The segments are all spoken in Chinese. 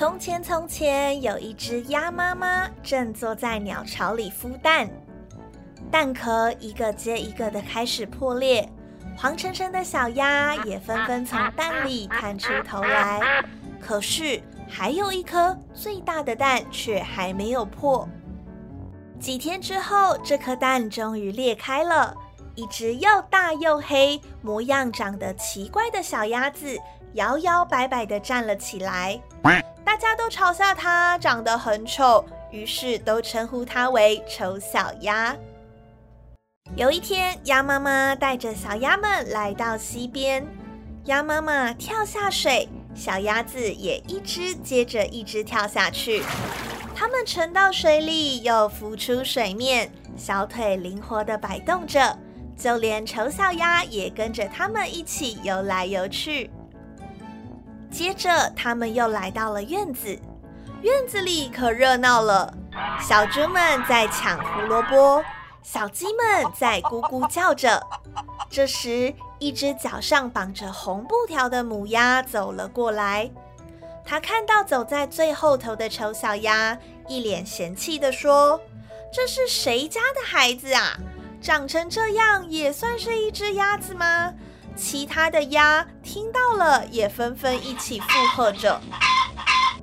从前，从前有一只鸭妈妈正坐在鸟巢里孵蛋，蛋壳一个接一个的开始破裂，黄澄澄的小鸭也纷纷从蛋里探出头来。可是，还有一颗最大的蛋却还没有破。几天之后，这颗蛋终于裂开了，一只又大又黑、模样长得奇怪的小鸭子摇摇摆摆地站了起来。大家都嘲笑它长得很丑，于是都称呼它为丑小鸭。有一天，鸭妈妈带着小鸭们来到溪边，鸭妈妈跳下水。小鸭子也一只接着一只跳下去，它们沉到水里，又浮出水面，小腿灵活地摆动着，就连丑小鸭也跟着它们一起游来游去。接着，他们又来到了院子，院子里可热闹了，小猪们在抢胡萝卜，小鸡们在咕咕叫着。这时，一只脚上绑着红布条的母鸭走了过来。它看到走在最后头的丑小鸭，一脸嫌弃地说：“这是谁家的孩子啊？长成这样也算是一只鸭子吗？”其他的鸭听到了，也纷纷一起附和着。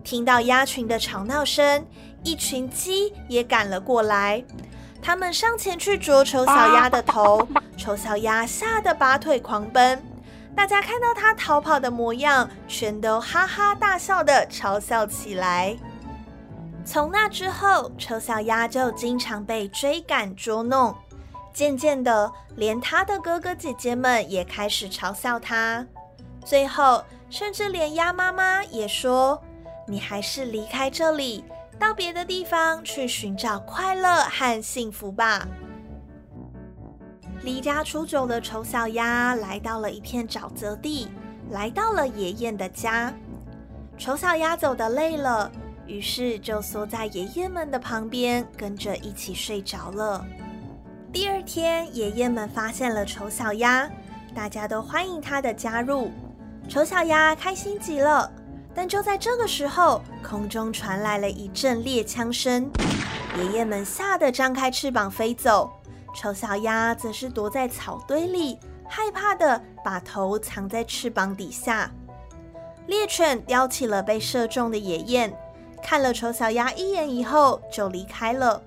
听到鸭群的吵闹声，一群鸡也赶了过来。他们上前去啄丑小鸭的头，丑小鸭吓得拔腿狂奔。大家看到它逃跑的模样，全都哈哈大笑的嘲笑起来。从那之后，丑小鸭就经常被追赶捉弄，渐渐的，连它的哥哥姐姐们也开始嘲笑它。最后，甚至连鸭妈妈也说：“你还是离开这里。”到别的地方去寻找快乐和幸福吧。离家出走的丑小鸭来到了一片沼泽地，来到了爷爷的家。丑小鸭走的累了，于是就缩在爷爷们的旁边，跟着一起睡着了。第二天，爷爷们发现了丑小鸭，大家都欢迎它的加入。丑小鸭开心极了。但就在这个时候，空中传来了一阵猎枪声，爷爷们吓得张开翅膀飞走，丑小鸭则是躲在草堆里，害怕的把头藏在翅膀底下。猎犬叼起了被射中的野雁，看了丑小鸭一眼以后就离开了。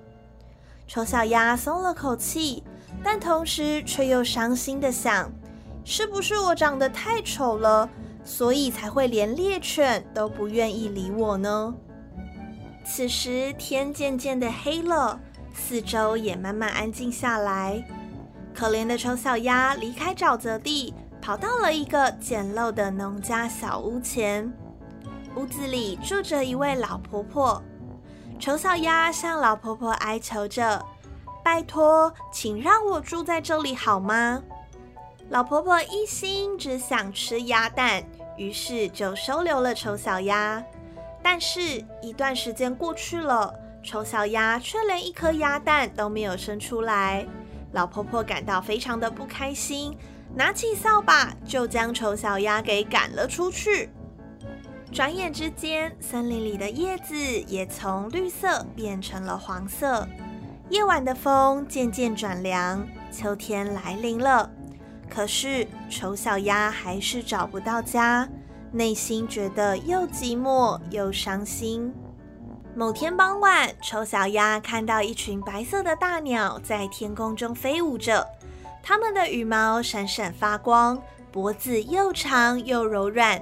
丑小鸭松了口气，但同时却又伤心的想：是不是我长得太丑了？所以才会连猎犬都不愿意理我呢。此时天渐渐的黑了，四周也慢慢安静下来。可怜的丑小鸭离开沼泽地，跑到了一个简陋的农家小屋前。屋子里住着一位老婆婆。丑小鸭向老婆婆哀求着：“拜托，请让我住在这里好吗？”老婆婆一心只想吃鸭蛋，于是就收留了丑小鸭。但是，一段时间过去了，丑小鸭却连一颗鸭蛋都没有生出来。老婆婆感到非常的不开心，拿起扫把就将丑小鸭给赶了出去。转眼之间，森林里的叶子也从绿色变成了黄色。夜晚的风渐渐转凉，秋天来临了。可是丑小鸭还是找不到家，内心觉得又寂寞又伤心。某天傍晚，丑小鸭看到一群白色的大鸟在天空中飞舞着，它们的羽毛闪闪发光，脖子又长又柔软。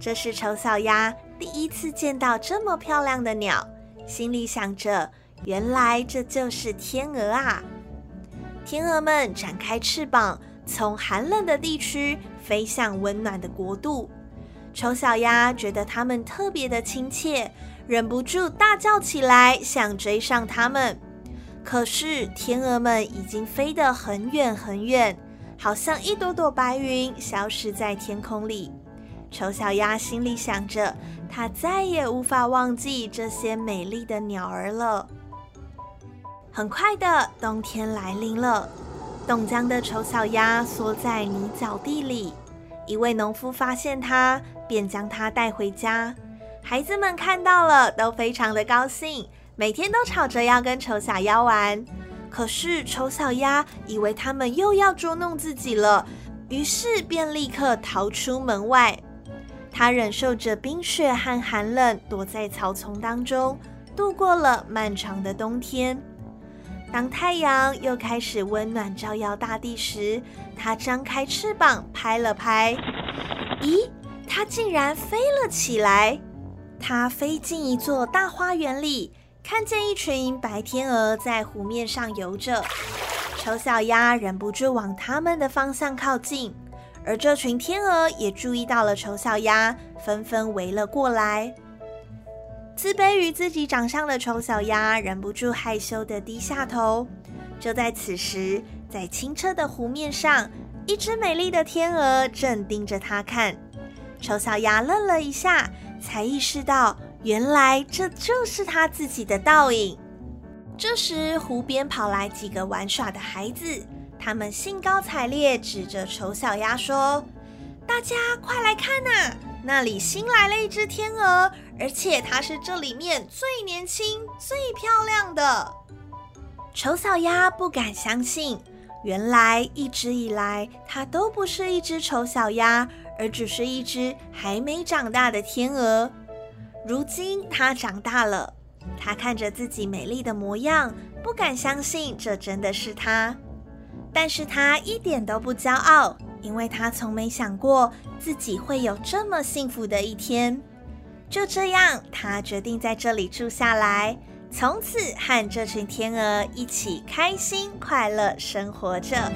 这是丑小鸭第一次见到这么漂亮的鸟，心里想着：原来这就是天鹅啊！天鹅们展开翅膀。从寒冷的地区飞向温暖的国度，丑小鸭觉得它们特别的亲切，忍不住大叫起来，想追上它们。可是天鹅们已经飞得很远很远，好像一朵朵白云消失在天空里。丑小鸭心里想着，它再也无法忘记这些美丽的鸟儿了。很快的，冬天来临了。冻僵的丑小鸭缩在泥沼地里，一位农夫发现它，便将它带回家。孩子们看到了都非常的高兴，每天都吵着要跟丑小鸭玩。可是丑小鸭以为他们又要捉弄自己了，于是便立刻逃出门外。他忍受着冰雪和寒冷，躲在草丛当中，度过了漫长的冬天。当太阳又开始温暖照耀大地时，它张开翅膀拍了拍，咦，它竟然飞了起来！它飞进一座大花园里，看见一群白天鹅在湖面上游着。丑小鸭忍不住往它们的方向靠近，而这群天鹅也注意到了丑小鸭，纷纷围了过来。自卑于自己长相的丑小鸭忍不住害羞的低下头。就在此时，在清澈的湖面上，一只美丽的天鹅正盯着它看。丑小鸭愣了一下，才意识到原来这就是它自己的倒影。这时，湖边跑来几个玩耍的孩子，他们兴高采烈指着丑小鸭说：“大家快来看呐！那里新来了一只天鹅。”而且它是这里面最年轻、最漂亮的。丑小鸭不敢相信，原来一直以来它都不是一只丑小鸭，而只是一只还没长大的天鹅。如今它长大了，它看着自己美丽的模样，不敢相信这真的是它。但是他一点都不骄傲，因为他从没想过自己会有这么幸福的一天。就这样，他决定在这里住下来，从此和这群天鹅一起开心快乐生活着。